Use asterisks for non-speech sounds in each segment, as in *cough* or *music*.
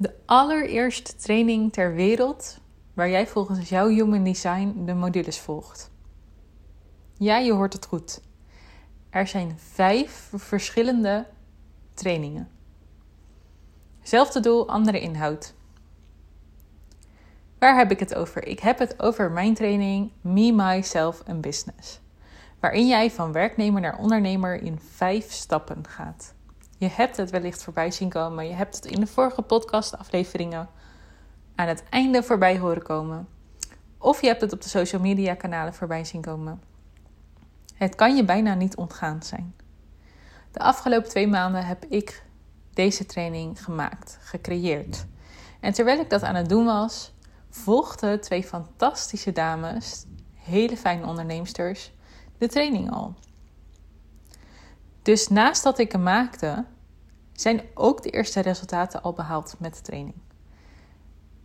De allereerste training ter wereld waar jij volgens jouw Human Design de modules volgt. Ja, je hoort het goed. Er zijn vijf verschillende trainingen. Zelfde doel, andere inhoud. Waar heb ik het over? Ik heb het over mijn training Me, Myself en Business. Waarin jij van werknemer naar ondernemer in vijf stappen gaat. Je hebt het wellicht voorbij zien komen. Je hebt het in de vorige podcastafleveringen aan het einde voorbij horen komen. Of je hebt het op de social media kanalen voorbij zien komen. Het kan je bijna niet ontgaan zijn. De afgelopen twee maanden heb ik deze training gemaakt, gecreëerd. En terwijl ik dat aan het doen was, volgden twee fantastische dames, hele fijne onderneemsters, de training al. Dus naast dat ik hem maakte, zijn ook de eerste resultaten al behaald met de training.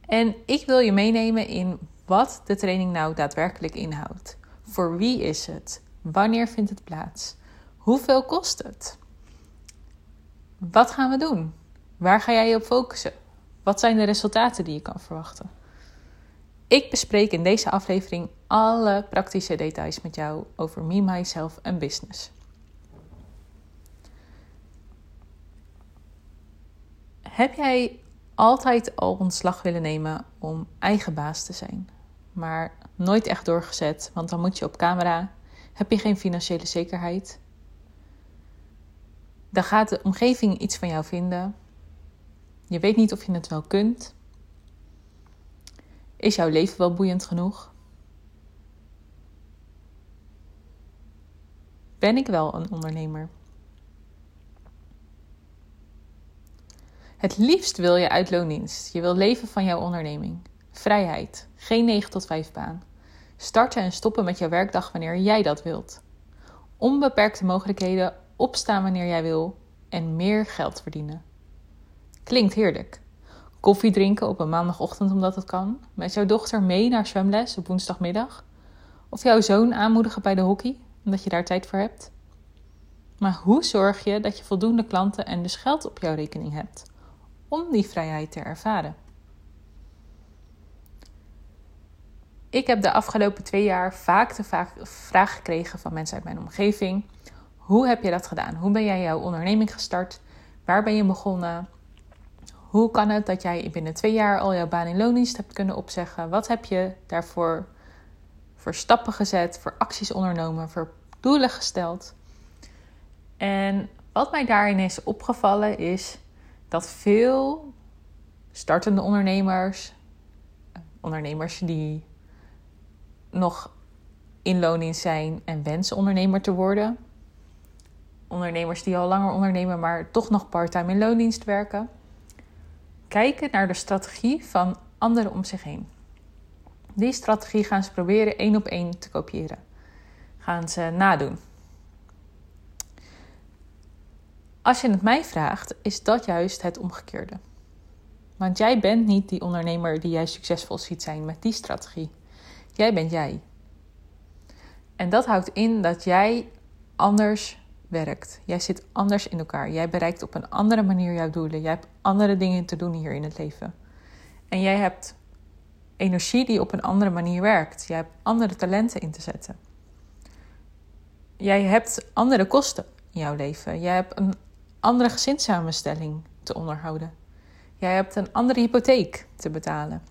En ik wil je meenemen in wat de training nou daadwerkelijk inhoudt. Voor wie is het? Wanneer vindt het plaats? Hoeveel kost het? Wat gaan we doen? Waar ga jij je op focussen? Wat zijn de resultaten die je kan verwachten? Ik bespreek in deze aflevering alle praktische details met jou over me, myself en business. Heb jij altijd al ontslag willen nemen om eigen baas te zijn, maar nooit echt doorgezet, want dan moet je op camera, heb je geen financiële zekerheid. Dan gaat de omgeving iets van jou vinden. Je weet niet of je het wel kunt. Is jouw leven wel boeiend genoeg? Ben ik wel een ondernemer? Het liefst wil je uit loondienst. Je wil leven van jouw onderneming. Vrijheid. Geen 9 tot 5 baan. Starten en stoppen met jouw werkdag wanneer jij dat wilt. Onbeperkte mogelijkheden, opstaan wanneer jij wil en meer geld verdienen. Klinkt heerlijk. Koffie drinken op een maandagochtend omdat het kan. Met jouw dochter mee naar zwemles op woensdagmiddag. Of jouw zoon aanmoedigen bij de hockey omdat je daar tijd voor hebt. Maar hoe zorg je dat je voldoende klanten en dus geld op jouw rekening hebt? Om die vrijheid te ervaren. Ik heb de afgelopen twee jaar vaak de vraag gekregen van mensen uit mijn omgeving: hoe heb je dat gedaan? Hoe ben jij jouw onderneming gestart? Waar ben je begonnen? Hoe kan het dat jij binnen twee jaar al jouw baan in loondienst hebt kunnen opzeggen? Wat heb je daarvoor voor stappen gezet, voor acties ondernomen, voor doelen gesteld? En wat mij daarin is opgevallen is dat veel startende ondernemers, ondernemers die nog in loondienst zijn en wensen ondernemer te worden, ondernemers die al langer ondernemen, maar toch nog parttime in loondienst werken, kijken naar de strategie van anderen om zich heen. Die strategie gaan ze proberen één op één te kopiëren. Gaan ze nadoen. Als je het mij vraagt, is dat juist het omgekeerde. Want jij bent niet die ondernemer die jij succesvol ziet zijn met die strategie. Jij bent jij. En dat houdt in dat jij anders werkt. Jij zit anders in elkaar. Jij bereikt op een andere manier jouw doelen. Jij hebt andere dingen te doen hier in het leven. En jij hebt energie die op een andere manier werkt. Jij hebt andere talenten in te zetten. Jij hebt andere kosten in jouw leven. Jij hebt een andere gezinssamenstelling te onderhouden. Jij hebt een andere hypotheek te betalen.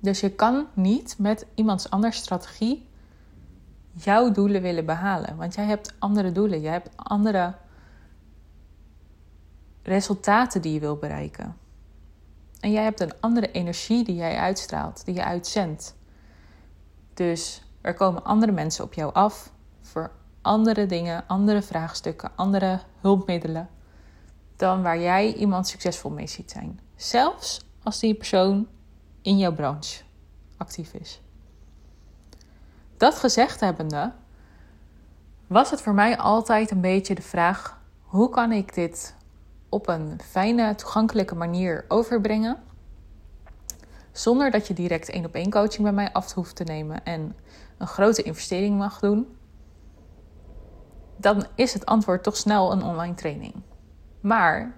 Dus je kan niet met iemands anders strategie jouw doelen willen behalen. Want jij hebt andere doelen. Jij hebt andere resultaten die je wil bereiken. En jij hebt een andere energie die jij uitstraalt, die je uitzendt. Dus er komen andere mensen op jou af voor andere dingen, andere vraagstukken, andere hulpmiddelen dan waar jij iemand succesvol mee ziet zijn. Zelfs als die persoon in jouw branche actief is. Dat gezegd hebbende, was het voor mij altijd een beetje de vraag: hoe kan ik dit op een fijne, toegankelijke manier overbrengen? Zonder dat je direct één op één coaching bij mij af hoeft te nemen en een grote investering mag doen. Dan is het antwoord toch snel een online training. Maar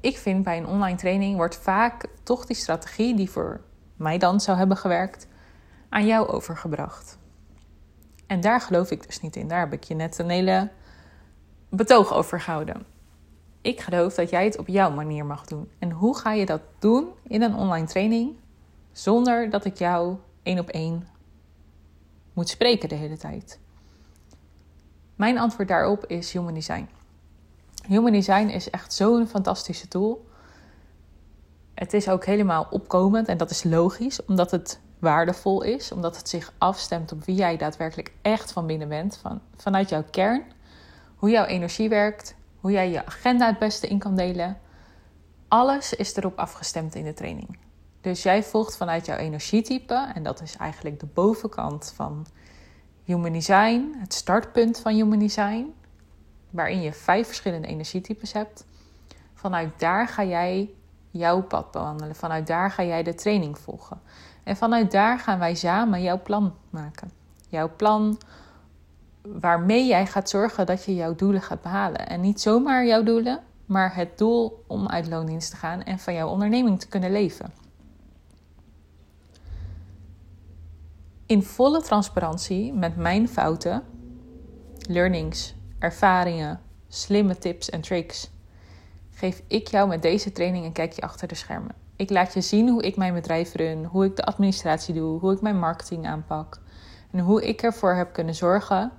ik vind bij een online training wordt vaak toch die strategie die voor mij dan zou hebben gewerkt, aan jou overgebracht. En daar geloof ik dus niet in. Daar heb ik je net een hele betoog over gehouden. Ik geloof dat jij het op jouw manier mag doen. En hoe ga je dat doen in een online training zonder dat ik jou één op één moet spreken de hele tijd? Mijn antwoord daarop is Human Design. Human Design is echt zo'n fantastische tool. Het is ook helemaal opkomend en dat is logisch, omdat het waardevol is, omdat het zich afstemt op wie jij daadwerkelijk echt van binnen bent, van, vanuit jouw kern, hoe jouw energie werkt, hoe jij je agenda het beste in kan delen. Alles is erop afgestemd in de training. Dus jij volgt vanuit jouw energietype, en dat is eigenlijk de bovenkant van Human Design, het startpunt van Human Design, waarin je vijf verschillende energietypes hebt. Vanuit daar ga jij jouw pad bewandelen. Vanuit daar ga jij de training volgen. En vanuit daar gaan wij samen jouw plan maken. Jouw plan waarmee jij gaat zorgen dat je jouw doelen gaat behalen. En niet zomaar jouw doelen, maar het doel om uit loondienst te gaan en van jouw onderneming te kunnen leven. In volle transparantie met mijn fouten, learnings, ervaringen, slimme tips en tricks geef ik jou met deze training een kijkje achter de schermen. Ik laat je zien hoe ik mijn bedrijf run, hoe ik de administratie doe, hoe ik mijn marketing aanpak en hoe ik ervoor heb kunnen zorgen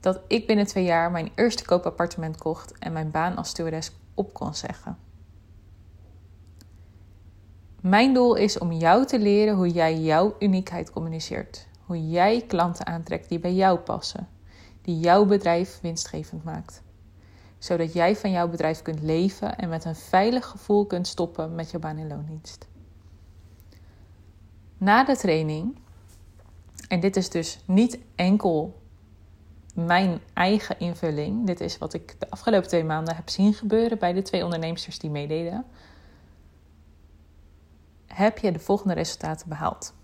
dat ik binnen twee jaar mijn eerste koopappartement kocht en mijn baan als stewardess op kon zeggen. Mijn doel is om jou te leren hoe jij jouw uniekheid communiceert. Hoe jij klanten aantrekt die bij jou passen, die jouw bedrijf winstgevend maakt. Zodat jij van jouw bedrijf kunt leven en met een veilig gevoel kunt stoppen met je baan in loondienst. Na de training, en dit is dus niet enkel mijn eigen invulling. Dit is wat ik de afgelopen twee maanden heb zien gebeuren bij de twee ondernemers die meededen. Heb je de volgende resultaten behaald?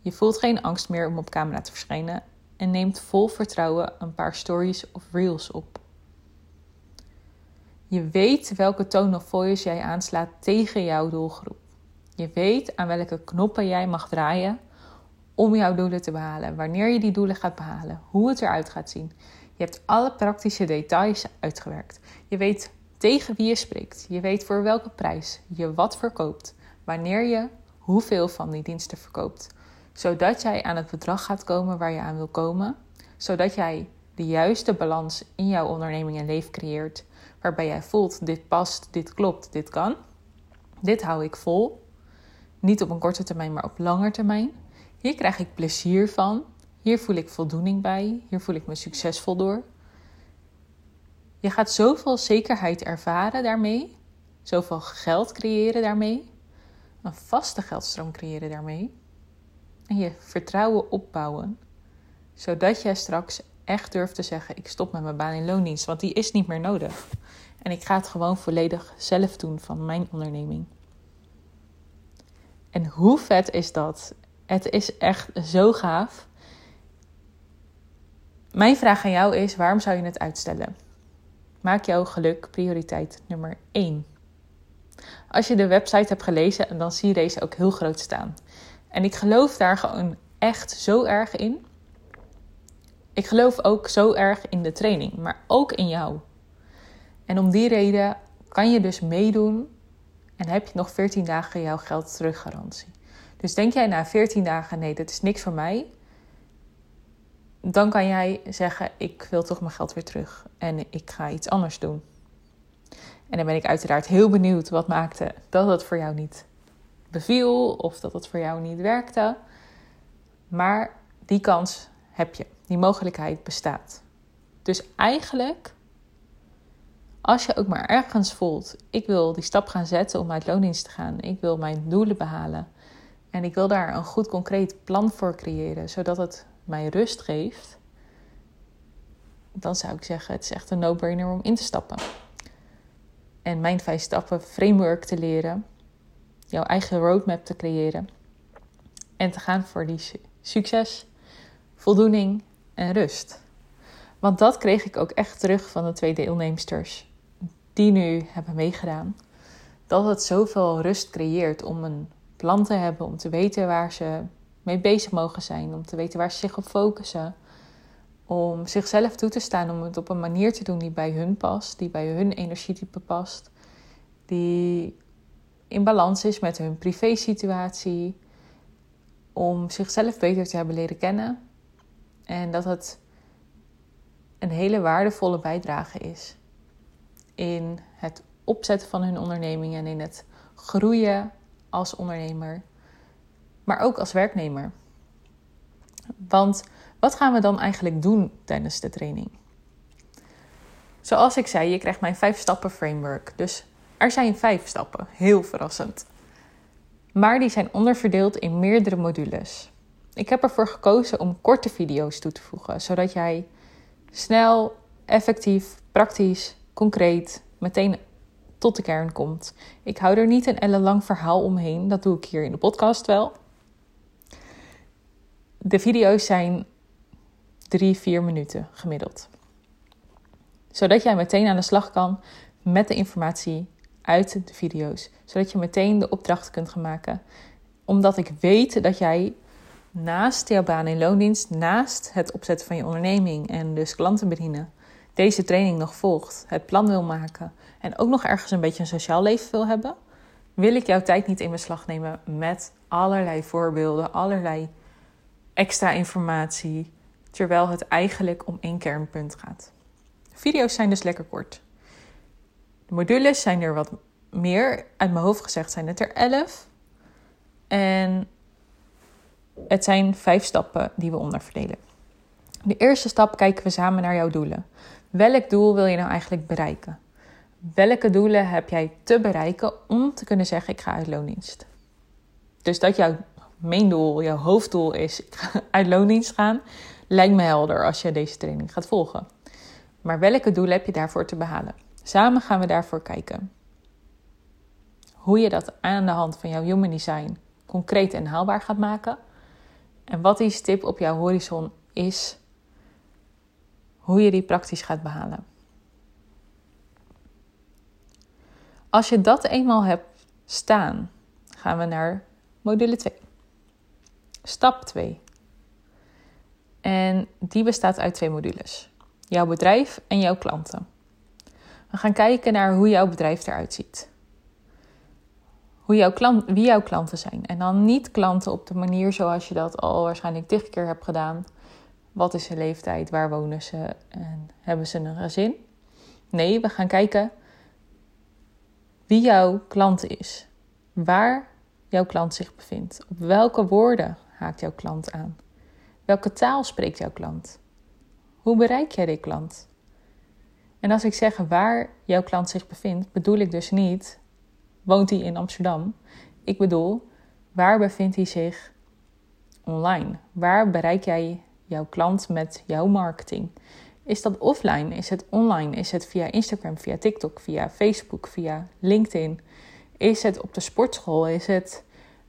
Je voelt geen angst meer om op camera te verschijnen en neemt vol vertrouwen een paar stories of reels op. Je weet welke tone of voice jij aanslaat tegen jouw doelgroep. Je weet aan welke knoppen jij mag draaien om jouw doelen te behalen. Wanneer je die doelen gaat behalen, hoe het eruit gaat zien. Je hebt alle praktische details uitgewerkt. Je weet tegen wie je spreekt. Je weet voor welke prijs je wat verkoopt. Wanneer je hoeveel van die diensten verkoopt. Zodat jij aan het bedrag gaat komen waar je aan wil komen. Zodat jij de juiste balans in jouw onderneming en leven creëert. Waarbij jij voelt: dit past, dit klopt, dit kan. Dit hou ik vol. Niet op een korte termijn, maar op lange termijn. Hier krijg ik plezier van. Hier voel ik voldoening bij. Hier voel ik me succesvol door. Je gaat zoveel zekerheid ervaren daarmee. Zoveel geld creëren daarmee. Een vaste geldstroom creëren daarmee. En je vertrouwen opbouwen. Zodat jij straks echt durft te zeggen: Ik stop met mijn baan in loondienst. Want die is niet meer nodig. En ik ga het gewoon volledig zelf doen van mijn onderneming. En hoe vet is dat? Het is echt zo gaaf. Mijn vraag aan jou is: waarom zou je het uitstellen? Maak jouw geluk prioriteit nummer 1. Als je de website hebt gelezen, dan zie je deze ook heel groot staan. En ik geloof daar gewoon echt zo erg in. Ik geloof ook zo erg in de training, maar ook in jou. En om die reden kan je dus meedoen en heb je nog 14 dagen jouw geld teruggarantie. Dus denk jij na 14 dagen, nee, dat is niks voor mij. Dan kan jij zeggen, ik wil toch mijn geld weer terug en ik ga iets anders doen. En dan ben ik uiteraard heel benieuwd wat maakte dat het voor jou niet beviel of dat het voor jou niet werkte. Maar die kans heb je, die mogelijkheid bestaat. Dus eigenlijk, als je ook maar ergens voelt, ik wil die stap gaan zetten om uit loondienst te gaan, ik wil mijn doelen behalen, en ik wil daar een goed concreet plan voor creëren, zodat het mij rust geeft. Dan zou ik zeggen, het is echt een no-brainer om in te stappen. En mijn vijf stappen framework te leren. Jouw eigen roadmap te creëren. En te gaan voor die succes, voldoening en rust. Want dat kreeg ik ook echt terug van de twee deelnemsters die nu hebben meegedaan, dat het zoveel rust creëert om een plan te hebben, om te weten waar ze mee bezig mogen zijn, om te weten waar ze zich op focussen, om zichzelf toe te staan om het op een manier te doen die bij hun past, die bij hun energietype past, die in balans is met hun privésituatie, om zichzelf beter te hebben leren kennen en dat het een hele waardevolle bijdrage is in het opzetten van hun onderneming en in het groeien als ondernemer, maar ook als werknemer. Want wat gaan we dan eigenlijk doen tijdens de training? Zoals ik zei, je krijgt mijn vijf stappen framework. Dus er zijn vijf stappen, heel verrassend. Maar die zijn onderverdeeld in meerdere modules. Ik heb ervoor gekozen om korte video's toe te voegen, zodat jij snel, effectief, praktisch, concreet, meteen tot de kern komt. Ik hou er niet een ellenlang verhaal omheen, dat doe ik hier in de podcast wel. De video's zijn drie, vier minuten gemiddeld. Zodat jij meteen aan de slag kan met de informatie uit de video's. Zodat je meteen de opdrachten kunt gaan maken. Omdat ik weet dat jij naast jouw baan in loondienst, naast het opzetten van je onderneming en dus klanten bedienen, deze training nog volgt, het plan wil maken en ook nog ergens een beetje een sociaal leven wil hebben, wil ik jouw tijd niet in beslag nemen met allerlei voorbeelden, allerlei extra informatie, terwijl het eigenlijk om één kernpunt gaat. Video's zijn dus lekker kort. De modules zijn er wat meer. Uit mijn hoofd gezegd zijn het er elf. En het zijn vijf stappen die we onderverdelen. De eerste stap kijken we samen naar jouw doelen. Welk doel wil je nou eigenlijk bereiken? Welke doelen heb jij te bereiken om te kunnen zeggen: ik ga uit loondienst? Dus dat jouw main jouw hoofddoel is: ik ga uit loondienst gaan, lijkt me helder als je deze training gaat volgen. Maar welke doelen heb je daarvoor te behalen? Samen gaan we daarvoor kijken. Hoe je dat aan de hand van jouw human design concreet en haalbaar gaat maken. En wat die stip op jouw horizon is, hoe je die praktisch gaat behalen. Als je dat eenmaal hebt staan, gaan we naar module 2. Stap 2. En die bestaat uit twee modules: jouw bedrijf en jouw klanten. We gaan kijken naar hoe jouw bedrijf eruit ziet. Hoe jouw klant, wie jouw klanten zijn. En dan niet klanten op de manier zoals je dat al waarschijnlijk tig keer hebt gedaan. Wat is hun leeftijd? Waar wonen ze? En hebben ze een gezin? Nee, we gaan kijken wie jouw klant is. Waar jouw klant zich bevindt. Op welke woorden haakt jouw klant aan? Welke taal spreekt jouw klant? Hoe bereik jij die klant? En als ik zeg waar jouw klant zich bevindt, bedoel ik dus niet woont hij in Amsterdam. Ik bedoel, waar bevindt hij zich online? Waar bereik jij jouw klant met jouw marketing? Is dat offline? Is het online? Is het via Instagram, via TikTok, via Facebook, via LinkedIn? Is het op de sportschool? Is het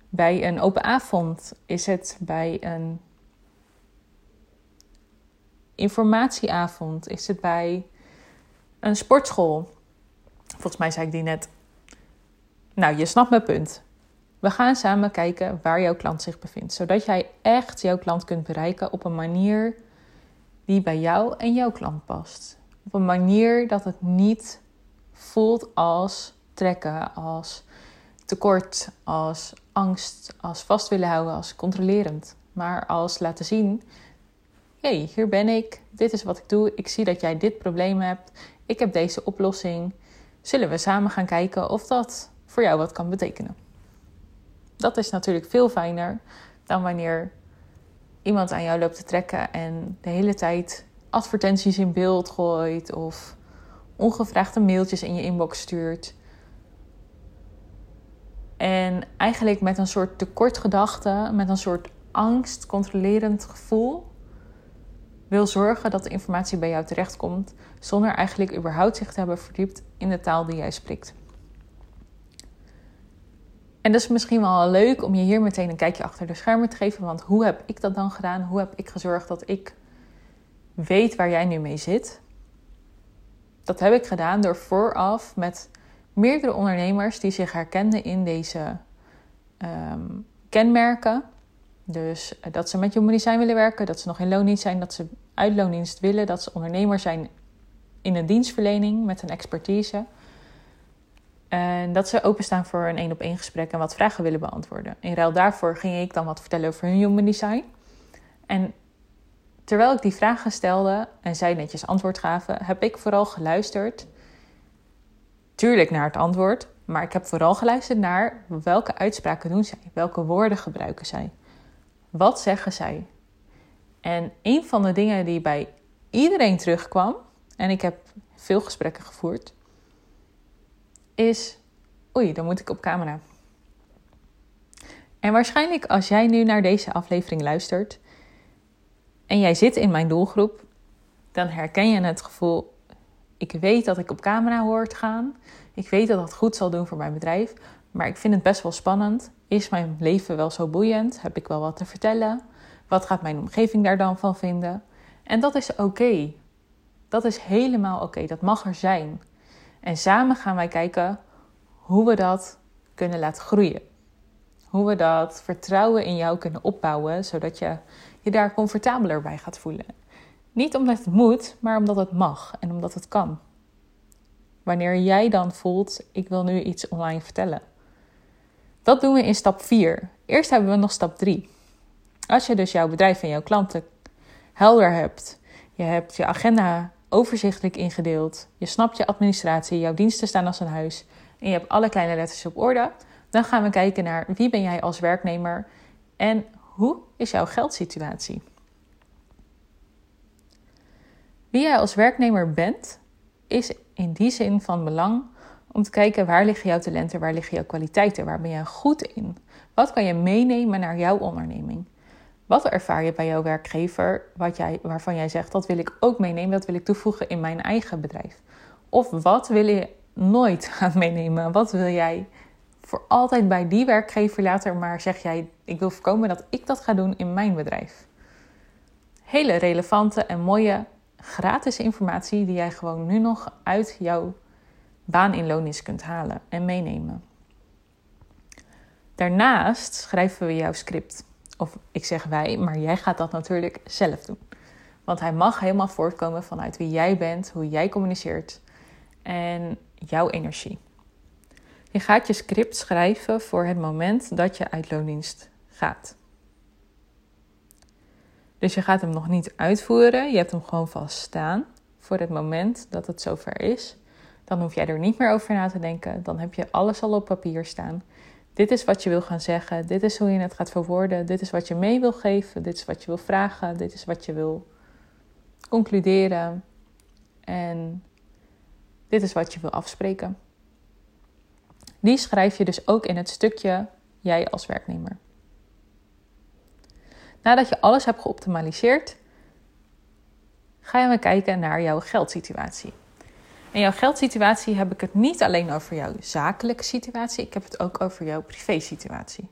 bij een open avond? Is het bij een informatieavond? Is het bij een sportschool? Volgens mij zei ik die net. Nou, je snapt mijn punt. We gaan samen kijken waar jouw klant zich bevindt, zodat jij echt jouw klant kunt bereiken op een manier die bij jou en jouw klant past. Op een manier dat het niet voelt als trekken, als tekort, als angst, als vast willen houden, als controlerend. Maar als laten zien: hey, hier ben ik, dit is wat ik doe, ik zie dat jij dit probleem hebt, ik heb deze oplossing. Zullen we samen gaan kijken of dat voor jou wat kan betekenen? Dat is natuurlijk veel fijner dan wanneer iemand aan jou loopt te trekken en de hele tijd advertenties in beeld gooit of ongevraagde mailtjes in je inbox stuurt. En eigenlijk met een soort tekortgedachte, met een soort angst, controlerend gevoel, wil zorgen dat de informatie bij jou terechtkomt, zonder eigenlijk überhaupt zich te hebben verdiept in de taal die jij spreekt. En dat is misschien wel leuk om je hier meteen een kijkje achter de schermen te geven. Want hoe heb ik dat dan gedaan? Hoe heb ik gezorgd dat ik weet waar jij nu mee zit? Dat heb ik gedaan door vooraf met meerdere ondernemers die zich herkenden in deze ehm, kenmerken. Dus eh, dat ze met Human Design willen werken, dat ze nog in loondienst zijn, dat ze uit loondienst willen, dat ze ondernemer zijn in een dienstverlening met een expertise. En dat ze openstaan voor een één op één gesprek en wat vragen willen beantwoorden. In ruil daarvoor ging ik dan wat vertellen over hun Human Design. En terwijl ik die vragen stelde en zij netjes antwoord gaven, heb ik vooral geluisterd. Tuurlijk naar het antwoord, maar ik heb vooral geluisterd naar welke uitspraken doen zij, welke woorden gebruiken zij, wat zeggen zij. En een van de dingen die bij iedereen terugkwam, en ik heb veel gesprekken gevoerd, is: oei, dan moet ik op camera. En waarschijnlijk als jij nu naar deze aflevering luistert en jij zit in mijn doelgroep, dan herken je het gevoel: ik weet dat ik op camera hoort gaan. Ik weet dat dat goed zal doen voor mijn bedrijf, maar ik vind het best wel spannend. Is mijn leven wel zo boeiend? Heb ik wel wat te vertellen? Wat gaat mijn omgeving daar dan van vinden? En dat is oké. Dat is helemaal oké. Dat mag er zijn. En samen gaan wij kijken hoe we dat kunnen laten groeien. Hoe we dat vertrouwen in jou kunnen opbouwen, zodat je je daar comfortabeler bij gaat voelen. Niet omdat het moet, maar omdat het mag en omdat het kan. Wanneer jij dan voelt, ik wil nu iets online vertellen. Dat doen we in stap 4. Eerst hebben we nog stap 3. Als je dus jouw bedrijf en jouw klanten helder hebt, je hebt je agenda overzichtelijk ingedeeld, je snapt je administratie, jouw diensten staan als een huis en je hebt alle kleine letters op orde, dan gaan we kijken naar wie ben jij als werknemer en hoe is jouw geldsituatie. Wie jij als werknemer bent, is in die zin van belang om te kijken waar liggen jouw talenten, waar liggen jouw kwaliteiten, waar ben je goed in? Wat kan je meenemen naar jouw onderneming? Wat ervaar je bij jouw werkgever wat jij, waarvan jij zegt dat wil ik ook meenemen, dat wil ik toevoegen in mijn eigen bedrijf? Of wat wil je nooit *laughs* gaan meenemen? Wat wil jij voor altijd bij die werkgever laten, maar zeg jij ik wil voorkomen dat ik dat ga doen in mijn bedrijf? Hele relevante en mooie gratis informatie die jij gewoon nu nog uit jouw baan in loondienst kunt halen en meenemen. Daarnaast schrijven we jouw script. Of ik zeg wij, maar jij gaat dat natuurlijk zelf doen. Want hij mag helemaal voortkomen vanuit wie jij bent, hoe jij communiceert en jouw energie. Je gaat je script schrijven voor het moment dat je uit loondienst gaat. Dus je gaat hem nog niet uitvoeren, je hebt hem gewoon vast staan voor het moment dat het zover is. Dan hoef jij er niet meer over na te denken. Dan heb je alles al op papier staan. Dit is wat je wil gaan zeggen. Dit is hoe je het gaat verwoorden. Dit is wat je mee wil geven. Dit is wat je wil vragen. Dit is wat je wil concluderen. En dit is wat je wil afspreken. Die schrijf je dus ook in het stukje jij als werknemer. Nadat je alles hebt geoptimaliseerd, ga je maar kijken naar jouw geldsituatie. In jouw geldsituatie heb ik het niet alleen over jouw zakelijke situatie, ik heb het ook over jouw privésituatie.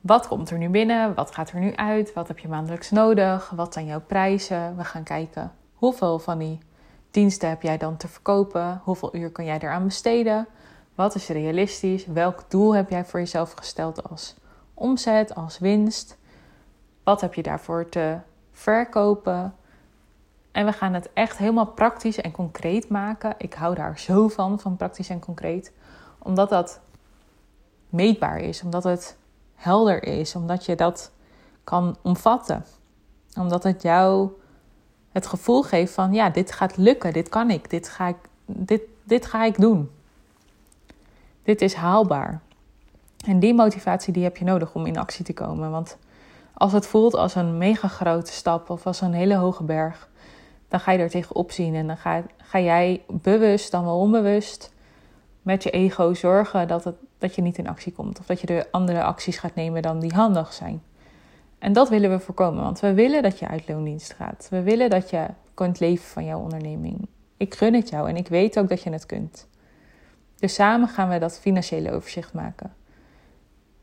Wat komt er nu binnen? Wat gaat er nu uit? Wat heb je maandelijks nodig? Wat zijn jouw prijzen? We gaan kijken hoeveel van die diensten heb jij dan te verkopen? Hoeveel uur kan jij eraan besteden? Wat is realistisch? Welk doel heb jij voor jezelf gesteld als omzet, als winst? Wat heb je daarvoor te verkopen? En we gaan het echt helemaal praktisch en concreet maken. Ik hou daar zo van, van praktisch en concreet. Omdat dat meetbaar is, omdat het helder is, omdat je dat kan omvatten. Omdat het jou het gevoel geeft van ja, dit gaat lukken, dit kan ik, dit ga ik, dit, dit ga ik doen. Dit is haalbaar. En die motivatie die heb je nodig om in actie te komen. Want als het voelt als een mega grote stap of als een hele hoge berg, dan ga je er tegenop zien. En dan ga, ga jij bewust, dan wel onbewust, met je ego zorgen dat, het, dat je niet in actie komt. Of dat je de andere acties gaat nemen dan die handig zijn. En dat willen we voorkomen, want we willen dat je uit loondienst gaat. We willen dat je kunt leven van jouw onderneming. Ik gun het jou en ik weet ook dat je het kunt. Dus samen gaan we dat financiële overzicht maken.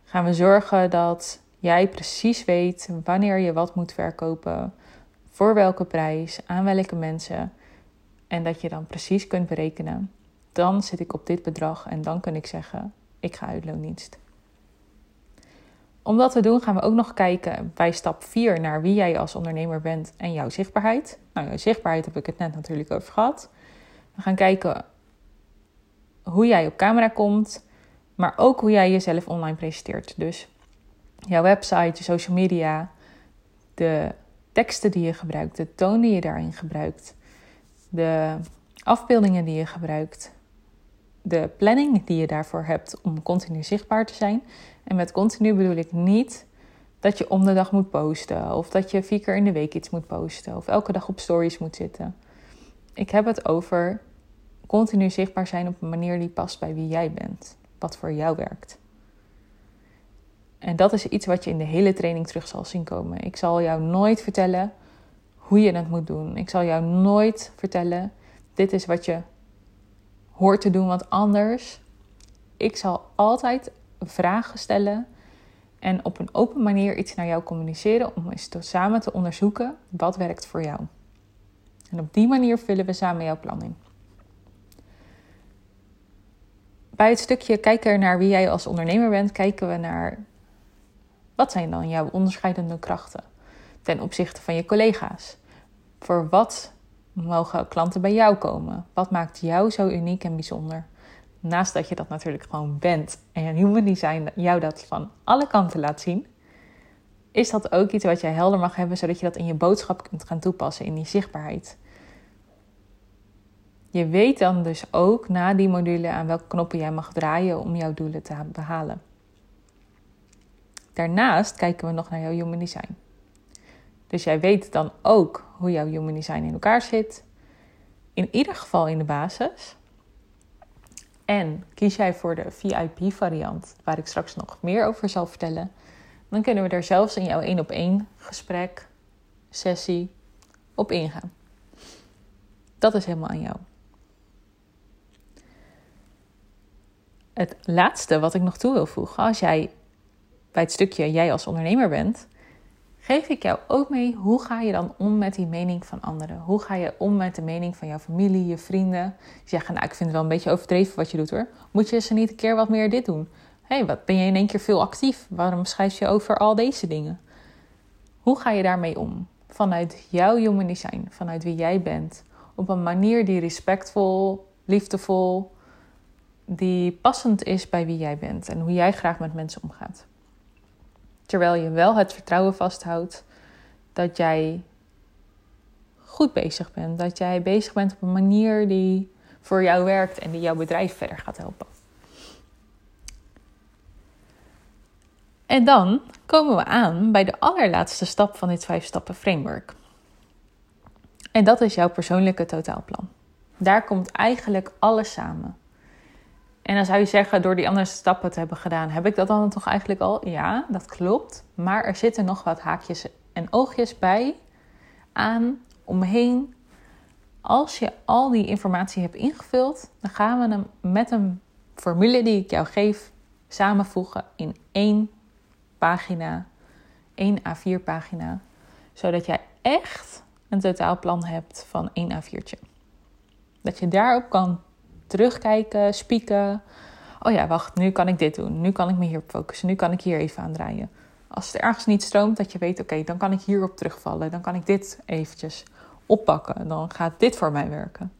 Gaan we zorgen dat jij precies weet wanneer je wat moet verkopen, voor welke prijs, aan welke mensen. En dat je dan precies kunt berekenen, dan zit ik op dit bedrag en dan kan ik zeggen, ik ga uit loondienst. Om dat te doen gaan we ook nog kijken bij stap 4 naar wie jij als ondernemer bent en jouw zichtbaarheid. Nou, zichtbaarheid heb ik het net natuurlijk over gehad. We gaan kijken hoe jij op camera komt, maar ook hoe jij jezelf online presenteert. Dus jouw website, je social media, de teksten die je gebruikt, de toon die je daarin gebruikt, de afbeeldingen die je gebruikt, de planning die je daarvoor hebt om continu zichtbaar te zijn. En met continu bedoel ik niet dat je om de dag moet posten of dat je vier keer in de week iets moet posten of elke dag op stories moet zitten. Ik heb het over continu zichtbaar zijn op een manier die past bij wie jij bent, wat voor jou werkt. En dat is iets wat je in de hele training terug zal zien komen. Ik zal jou nooit vertellen hoe je het moet doen. Ik zal jou nooit vertellen: dit is wat je hoort te doen, want anders. Ik zal altijd vragen stellen en op een open manier iets naar jou communiceren om eens samen te onderzoeken wat werkt voor jou. En op die manier vullen we samen jouw plan in. Bij het stukje kijken naar wie jij als ondernemer bent, kijken we naar wat zijn dan jouw onderscheidende krachten ten opzichte van je collega's? Voor wat mogen klanten bij jou komen? Wat maakt jou zo uniek en bijzonder? Naast dat je dat natuurlijk gewoon bent en human design jou dat van alle kanten laat zien, is dat ook iets wat jij helder mag hebben, zodat je dat in je boodschap kunt gaan toepassen, in die zichtbaarheid. Je weet dan dus ook na die module aan welke knoppen jij mag draaien om jouw doelen te behalen. Daarnaast kijken we nog naar jouw human design. Dus jij weet dan ook hoe jouw human design in elkaar zit. In ieder geval in de basis. En kies jij voor de VIP variant, waar ik straks nog meer over zal vertellen, dan kunnen we er zelfs in jouw één op één gesprek, sessie op ingaan. Dat is helemaal aan jou. Het laatste wat ik nog toe wil voegen, als jij bij het stukje jij als ondernemer bent, geef ik jou ook mee hoe ga je dan om met die mening van anderen? Hoe ga je om met de mening van jouw familie, je vrienden? Die zeggen, nou ik vind het wel een beetje overdreven wat je doet hoor. Moet je ze niet een keer wat meer dit doen? Hé, hey, wat ben je in één keer veel actief? Waarom schrijf je over al deze dingen? Hoe ga je daarmee om? Vanuit jouw human design, vanuit wie jij bent. Op een manier die respectvol, liefdevol, die passend is bij wie jij bent en hoe jij graag met mensen omgaat. Terwijl je wel het vertrouwen vasthoudt dat jij goed bezig bent. Dat jij bezig bent op een manier die voor jou werkt en die jouw bedrijf verder gaat helpen. En dan komen we aan bij de allerlaatste stap van dit vijf stappen framework. En dat is jouw persoonlijke totaalplan. Daar komt eigenlijk alles samen. En dan zou je zeggen, door die andere stappen te hebben gedaan, heb ik dat dan toch eigenlijk al? Ja, dat klopt. Maar er zitten nog wat haakjes en oogjes bij, aan, omheen. Als je al die informatie hebt ingevuld, dan gaan we hem met een formule die ik jou geef samenvoegen in één pagina, één A4 pagina, zodat jij echt een totaalplan hebt van één A4'tje. Dat je daarop kan terugkijken, spieken. Oh ja, wacht, nu kan ik dit doen. Nu kan ik me hierop focussen. Nu kan ik hier even aan draaien. Als het ergens niet stroomt, dat je weet, oké, dan kan ik hierop terugvallen. Dan kan ik dit eventjes oppakken. Dan gaat dit voor mij werken.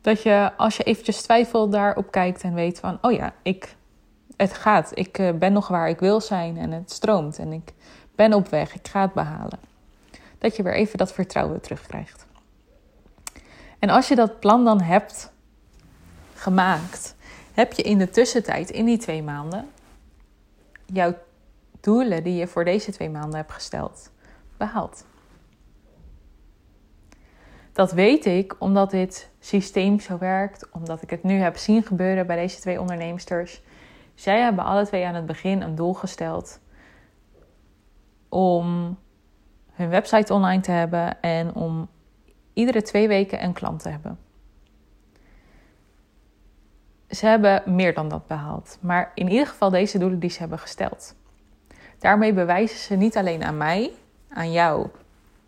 Dat je, als je eventjes twijfelt, daarop kijkt en weet van, oh ja, ik, het gaat. Ik eh, ben nog waar ik wil zijn en het stroomt. En ik ben op weg, ik ga het behalen. Dat je weer even dat vertrouwen terugkrijgt. En als je dat plan dan hebt gemaakt, heb je in de tussentijd, in die twee maanden, jouw doelen die je voor deze twee maanden hebt gesteld, behaald. Dat weet ik omdat dit systeem zo werkt, omdat ik het nu heb zien gebeuren bij deze twee ondernemsters. Zij hebben alle twee aan het begin een doel gesteld om hun website online te hebben en om iedere twee weken een klant te hebben ze hebben meer dan dat behaald. Maar in ieder geval deze doelen die ze hebben gesteld. Daarmee bewijzen ze niet alleen aan mij, aan jou,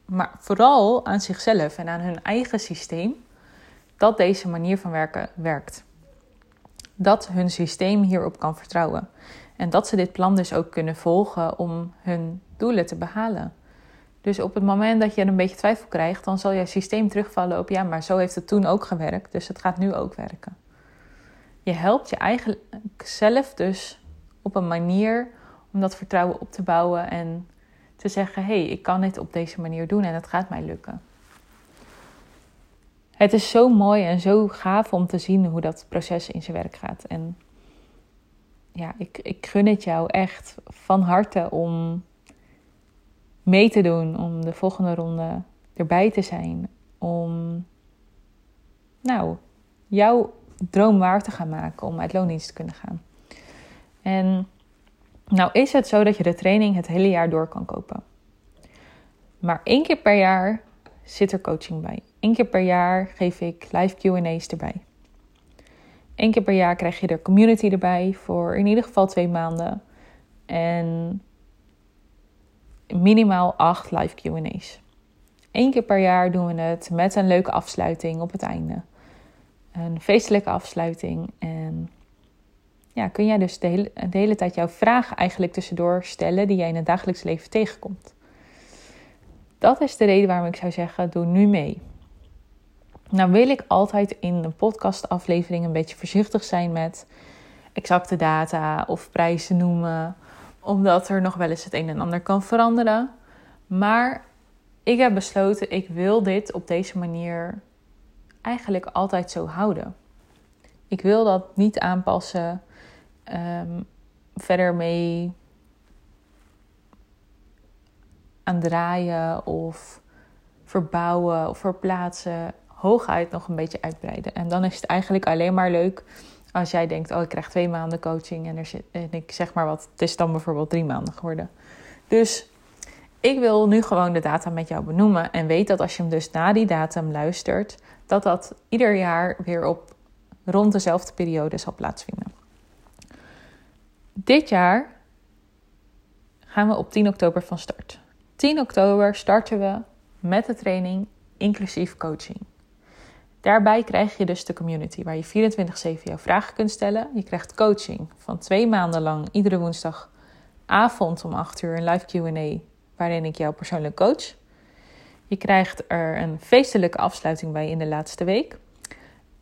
maar vooral aan zichzelf en aan hun eigen systeem dat deze manier van werken werkt. Dat hun systeem hierop kan vertrouwen. En dat ze dit plan dus ook kunnen volgen om hun doelen te behalen. Dus op het moment dat je een beetje twijfel krijgt, dan zal je systeem terugvallen op ja, maar zo heeft het toen ook gewerkt, dus het gaat nu ook werken. Je helpt je eigenlijk zelf dus op een manier om dat vertrouwen op te bouwen en te zeggen: hé, hey, ik kan dit op deze manier doen en het gaat mij lukken. Het is zo mooi en zo gaaf om te zien hoe dat proces in zijn werk gaat. En ja, ik, ik gun het jou echt van harte om mee te doen, om de volgende ronde erbij te zijn, om nou, jouw droom waar te gaan maken om uit loondienst te kunnen gaan. En nou is het zo dat je de training het hele jaar door kan kopen. Maar één keer per jaar zit er coaching bij. Eén keer per jaar geef ik live QA's erbij. Eén keer per jaar krijg je er community erbij voor in ieder geval twee maanden. En minimaal acht live QA's. Eén keer per jaar doen we het met een leuke afsluiting op het einde. Een feestelijke afsluiting. En ja, kun jij dus de hele, de hele tijd jouw vragen eigenlijk tussendoor stellen die jij in het dagelijks leven tegenkomt. Dat is de reden waarom ik zou zeggen: doe nu mee. Nou wil ik altijd in een podcastaflevering een beetje voorzichtig zijn met exacte data of prijzen noemen, omdat er nog wel eens het een en ander kan veranderen. Maar ik heb besloten, ik wil dit op deze manier eigenlijk altijd zo houden. Ik wil dat niet aanpassen, um, verder mee aan draaien of verbouwen of verplaatsen hooguit nog een beetje uitbreiden. En dan is het eigenlijk alleen maar leuk als jij denkt: Oh, ik krijg twee maanden coaching en, er zit, en ik zeg maar wat, het is dan bijvoorbeeld drie maanden geworden. Dus ik wil nu gewoon de data met jou benoemen en weet dat als je hem dus na die datum luistert, dat dat ieder jaar weer op rond dezelfde periode zal plaatsvinden. Dit jaar gaan we op 10 oktober van start. 10 oktober starten we met de training inclusief coaching. Daarbij krijg je dus de community waar je 24/7 jouw vragen kunt stellen. Je krijgt coaching van twee maanden lang, iedere woensdagavond om 8 uur een live QA waarin ik jou persoonlijk coach. Je krijgt er een feestelijke afsluiting bij in de laatste week.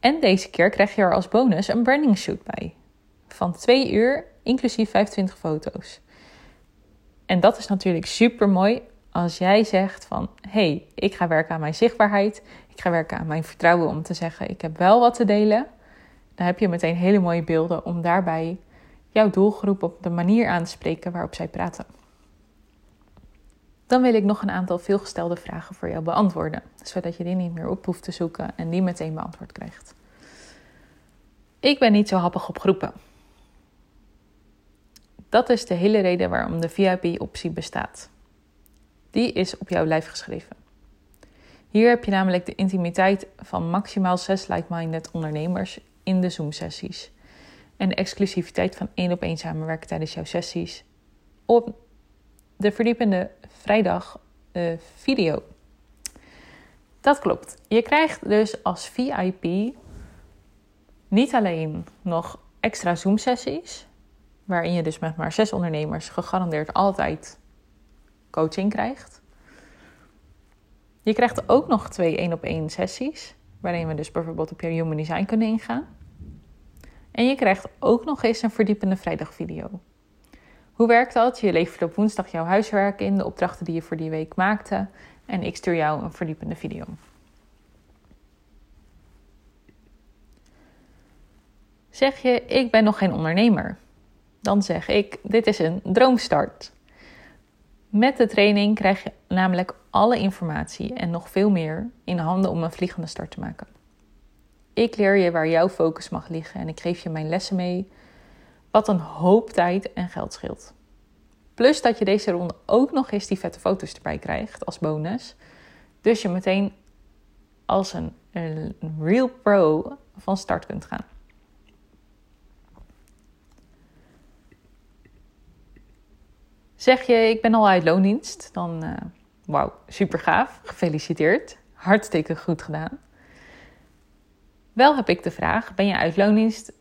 En deze keer krijg je er als bonus een branding shoot bij. Van 2 uur, inclusief 25 foto's. En dat is natuurlijk super mooi als jij zegt van hey, ik ga werken aan mijn zichtbaarheid. Ik ga werken aan mijn vertrouwen om te zeggen ik heb wel wat te delen. Dan heb je meteen hele mooie beelden om daarbij jouw doelgroep op de manier aan te spreken waarop zij praten. Dan wil ik nog een aantal veelgestelde vragen voor jou beantwoorden, zodat je die niet meer op hoeft te zoeken en die meteen beantwoord krijgt. Ik ben niet zo happig op groepen. Dat is de hele reden waarom de VIP-optie bestaat. Die is op jouw lijf geschreven. Hier heb je namelijk de intimiteit van maximaal zes like-minded ondernemers in de Zoom-sessies. En de exclusiviteit van één op één samenwerken tijdens jouw sessies op de verdiepende vrijdag uh, video. Dat klopt. Je krijgt dus als VIP niet alleen nog extra Zoom-sessies, waarin je dus met maar zes ondernemers gegarandeerd altijd coaching krijgt. Je krijgt ook nog twee één op één sessies, waarin we dus bijvoorbeeld op je human design kunnen ingaan. En je krijgt ook nog eens een verdiepende vrijdagvideo. Hoe werkt dat? Je levert op woensdag jouw huiswerk in, de opdrachten die je voor die week maakte, en ik stuur jou een verdiepende video. Zeg je, ik ben nog geen ondernemer? Dan zeg ik, dit is een droomstart. Met de training krijg je namelijk alle informatie en nog veel meer in handen om een vliegende start te maken. Ik leer je waar jouw focus mag liggen en ik geef je mijn lessen mee, wat een hoop tijd en geld scheelt. Plus dat je deze ronde ook nog eens die vette foto's erbij krijgt als bonus. Dus je meteen als een, een real pro van start kunt gaan. Zeg je, ik ben al uit loondienst, dan uh, wauw, super gaaf. Gefeliciteerd. Hartstikke goed gedaan. Wel heb ik de vraag: ben je uit loondienst,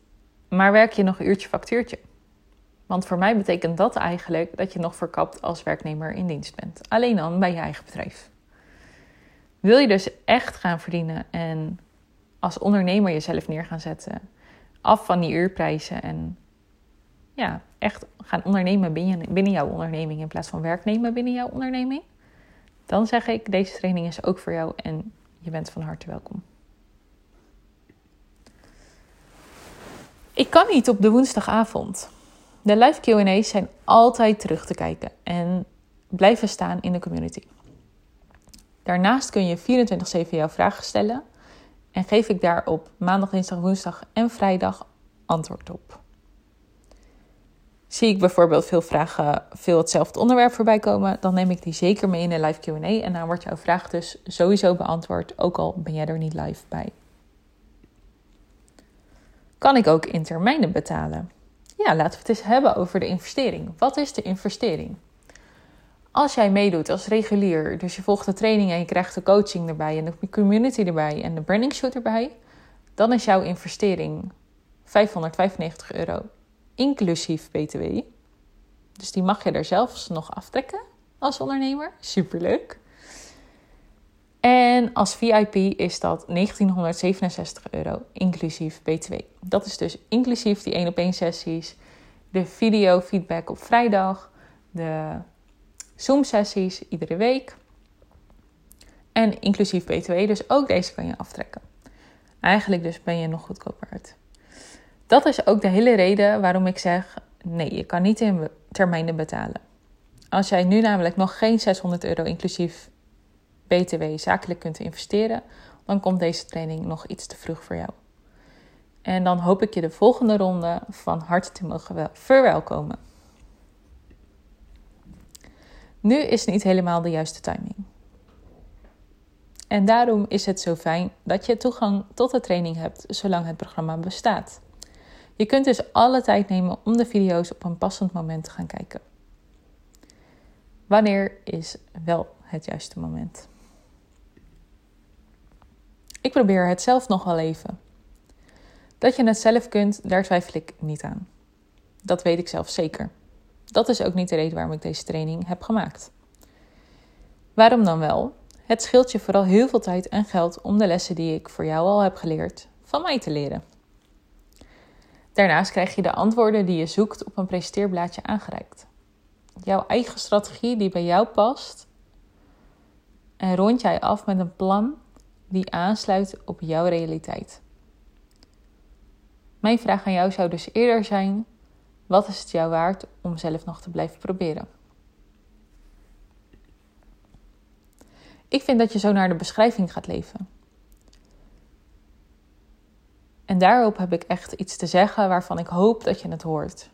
maar werk je nog uurtje factuurtje? Want voor mij betekent dat eigenlijk dat je nog verkapt als werknemer in dienst bent. Alleen dan bij je eigen bedrijf. Wil je dus echt gaan verdienen en als ondernemer jezelf neer gaan zetten, af van die uurprijzen en ja, echt gaan ondernemen binnen, binnen jouw onderneming in plaats van werknemen binnen jouw onderneming, dan zeg ik: deze training is ook voor jou en je bent van harte welkom. Ik kan niet op de woensdagavond. De live QA's zijn altijd terug te kijken en blijven staan in de community. Daarnaast kun je 24-7 jouw vragen stellen en geef ik daar op maandag, dinsdag, woensdag en vrijdag antwoord op. Zie ik bijvoorbeeld veel vragen, veel hetzelfde onderwerp voorbij komen, dan neem ik die zeker mee in een live QA en dan wordt jouw vraag dus sowieso beantwoord, ook al ben jij er niet live bij. Kan ik ook in termijnen betalen? Ja, laten we het eens hebben over de investering. Wat is de investering? Als jij meedoet als regulier, dus je volgt de training en je krijgt de coaching erbij en de community erbij en de branding shoot erbij, dan is jouw investering 595 euro inclusief BTW. Dus die mag je er zelfs nog aftrekken als ondernemer. Superleuk. En als VIP is dat 1967 euro inclusief BTW. Dat is dus inclusief die 1 op 1 sessies, de video feedback op vrijdag, de Zoom sessies iedere week en inclusief BTW. Dus ook deze kan je aftrekken. Eigenlijk dus ben je nog goedkoper uit. Dat is ook de hele reden waarom ik zeg: nee, je kan niet in termijnen betalen. Als jij nu namelijk nog geen 600 euro inclusief BTW zakelijk kunt investeren, dan komt deze training nog iets te vroeg voor jou. En dan hoop ik je de volgende ronde van harte te mogen verwelkomen. Nu is niet helemaal de juiste timing. En daarom is het zo fijn dat je toegang tot de training hebt zolang het programma bestaat. Je kunt dus alle tijd nemen om de video's op een passend moment te gaan kijken. Wanneer is wel het juiste moment? Ik probeer het zelf nog wel even. Dat je het zelf kunt, daar twijfel ik niet aan. Dat weet ik zelf zeker. Dat is ook niet de reden waarom ik deze training heb gemaakt. Waarom dan wel? Het scheelt je vooral heel veel tijd en geld om de lessen die ik voor jou al heb geleerd, van mij te leren. Daarnaast krijg je de antwoorden die je zoekt op een presenteerblaadje aangereikt. Jouw eigen strategie die bij jou past. En rond jij af met een plan die aansluit op jouw realiteit. Mijn vraag aan jou zou dus eerder zijn: wat is het jou waard om zelf nog te blijven proberen? Ik vind dat je zo naar de beschrijving gaat leven. En daarop heb ik echt iets te zeggen waarvan ik hoop dat je het hoort.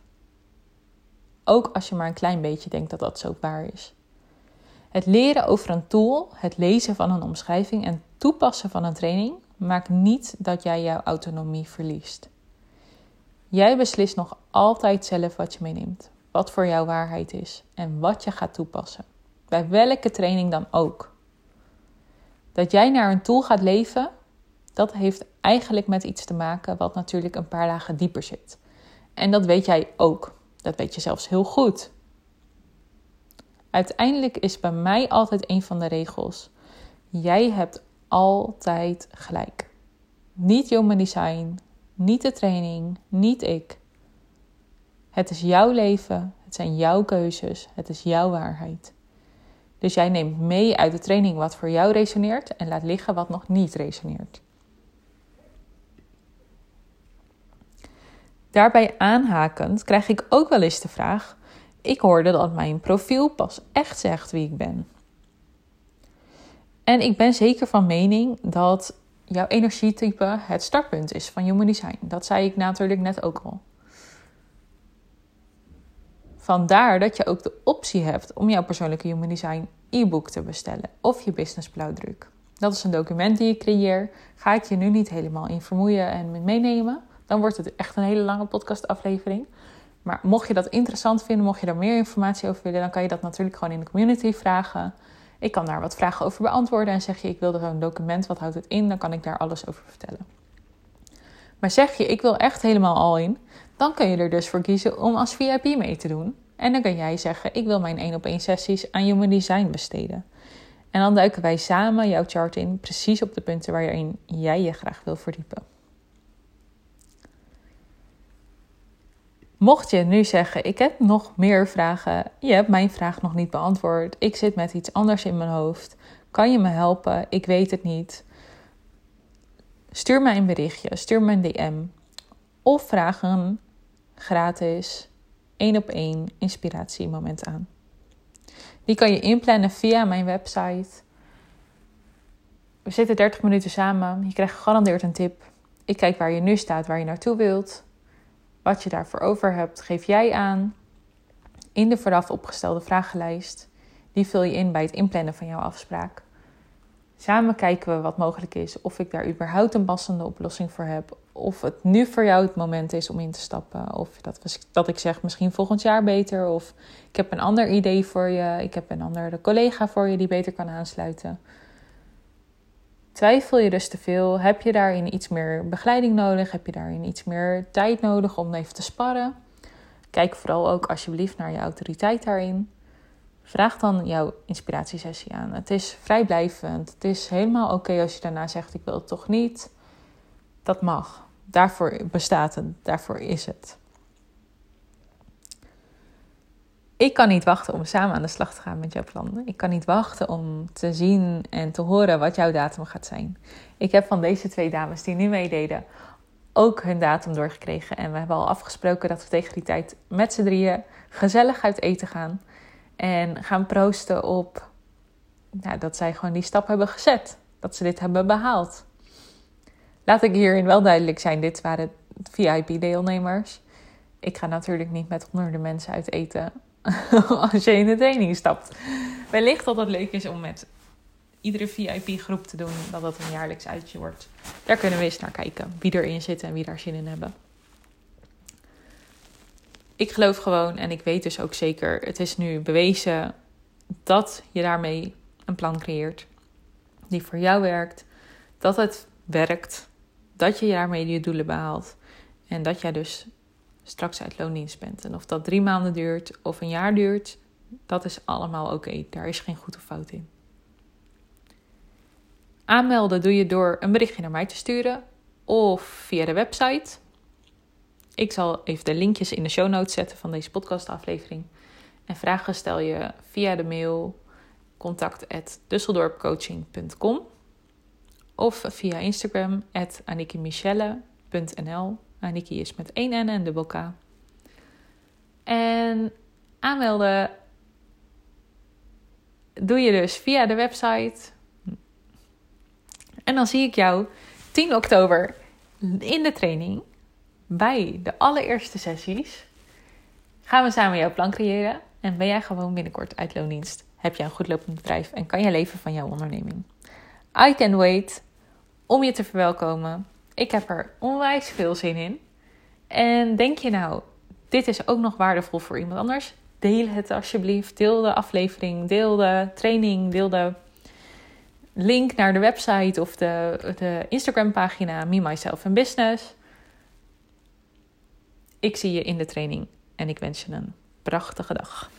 Ook als je maar een klein beetje denkt dat dat zo waar is. Het leren over een tool, het lezen van een omschrijving en toepassen van een training maakt niet dat jij jouw autonomie verliest. Jij beslist nog altijd zelf wat je meeneemt, wat voor jouw waarheid is en wat je gaat toepassen. Bij welke training dan ook. Dat jij naar een tool gaat leven, dat heeft eigenlijk met iets te maken wat natuurlijk een paar lagen dieper zit. En dat weet jij ook. Dat weet je zelfs heel goed. Uiteindelijk is bij mij altijd een van de regels: jij hebt altijd gelijk. Niet Human Design, niet de training, niet ik. Het is jouw leven, het zijn jouw keuzes, het is jouw waarheid. Dus jij neemt mee uit de training wat voor jou resoneert en laat liggen wat nog niet resoneert. Daarbij aanhakend krijg ik ook wel eens de vraag: ik hoorde dat mijn profiel pas echt zegt wie ik ben. En ik ben zeker van mening dat jouw energietype het startpunt is van Human Design. Dat zei ik natuurlijk net ook al. Vandaar dat je ook de optie hebt om jouw persoonlijke Human Design e-book te bestellen of je business blauwdruk. Dat is een document die je creëer. Ga ik je nu niet helemaal in vermoeien en meenemen. Dan wordt het echt een hele lange podcastaflevering. Maar mocht je dat interessant vinden, mocht je daar meer informatie over willen, dan kan je dat natuurlijk gewoon in de community vragen. Ik kan daar wat vragen over beantwoorden en zeg je ik wil er een document, wat houdt het in, dan kan ik daar alles over vertellen. Maar zeg je, ik wil echt helemaal al in, dan kun je er dus voor kiezen om als VIP mee te doen. En dan kan jij zeggen, ik wil mijn één op één sessies aan Human Design besteden. En dan duiken wij samen jouw chart in, precies op de punten waarin jij je graag wil verdiepen. Mocht je nu zeggen, ik heb nog meer vragen, je hebt mijn vraag nog niet beantwoord, ik zit met iets anders in mijn hoofd, kan je me helpen? Ik weet het niet. Stuur mij een berichtje, stuur me een DM of vraag een gratis één op één inspiratiemoment aan. Die kan je inplannen via mijn website. We zitten 30 minuten samen. Je krijgt gegarandeerd een tip. Ik kijk waar je nu staat, waar je naartoe wilt. Wat je daarvoor over hebt, geef jij aan in de vooraf opgestelde vragenlijst. Die vul je in bij het inplannen van jouw afspraak. Samen kijken we wat mogelijk is, of ik daar überhaupt een passende oplossing voor heb, of het nu voor jou het moment is om in te stappen, of dat, dat ik zeg misschien volgend jaar beter, of ik heb een ander idee voor je, ik heb een andere collega voor je die beter kan aansluiten. Twijfel je dus te veel? Heb je daarin iets meer begeleiding nodig? Heb je daarin iets meer tijd nodig om even te sparren? Kijk vooral ook alsjeblieft naar je autoriteit daarin. Vraag dan jouw inspiratiesessie aan. Het is vrijblijvend. Het is helemaal oké als je daarna zegt: Ik wil het toch niet. Dat mag. Daarvoor bestaat het. Daarvoor is het. Ik kan niet wachten om samen aan de slag te gaan met jouw plannen. Ik kan niet wachten om te zien en te horen wat jouw datum gaat zijn. Ik heb van deze twee dames die nu meededen ook hun datum doorgekregen. En we hebben al afgesproken dat we tegen die tijd met z'n drieën gezellig uit eten gaan. En gaan proosten op nou, dat zij gewoon die stap hebben gezet. Dat ze dit hebben behaald. Laat ik hierin wel duidelijk zijn: dit waren VIP-deelnemers. Ik ga natuurlijk niet met honderden mensen uit eten *laughs* als je in de training stapt. Wellicht dat het leuk is om met iedere VIP-groep te doen, dat dat een jaarlijks uitje wordt. Daar kunnen we eens naar kijken, wie erin zit en wie daar zin in hebben ik geloof gewoon en ik weet dus ook zeker, het is nu bewezen dat je daarmee een plan creëert die voor jou werkt, dat het werkt, dat je daarmee je doelen behaalt en dat jij dus straks uit loondienst bent. En of dat drie maanden duurt of een jaar duurt, dat is allemaal oké. Daar is geen goed of fout in. Aanmelden doe je door een berichtje naar mij te sturen of via de website ik zal even de linkjes in de show notes zetten van deze podcastaflevering. En vragen stel je via de mail contact@dusseldorpcoaching.com of via Instagram at. Aniki is met één N en dubbel K. En aanmelden doe je dus via de website. En dan zie ik jou 10 oktober in de training bij de allereerste sessies gaan we samen jouw plan creëren. En ben jij gewoon binnenkort uit loondienst. Heb je een goed lopend bedrijf en kan je leven van jouw onderneming. I can wait om je te verwelkomen. Ik heb er onwijs veel zin in. En denk je nou, dit is ook nog waardevol voor iemand anders? Deel het alsjeblieft. Deel de aflevering, deel de training, deel de link naar de website of de, de Instagram pagina Me, Myself and Business. Ik zie je in de training en ik wens je een prachtige dag.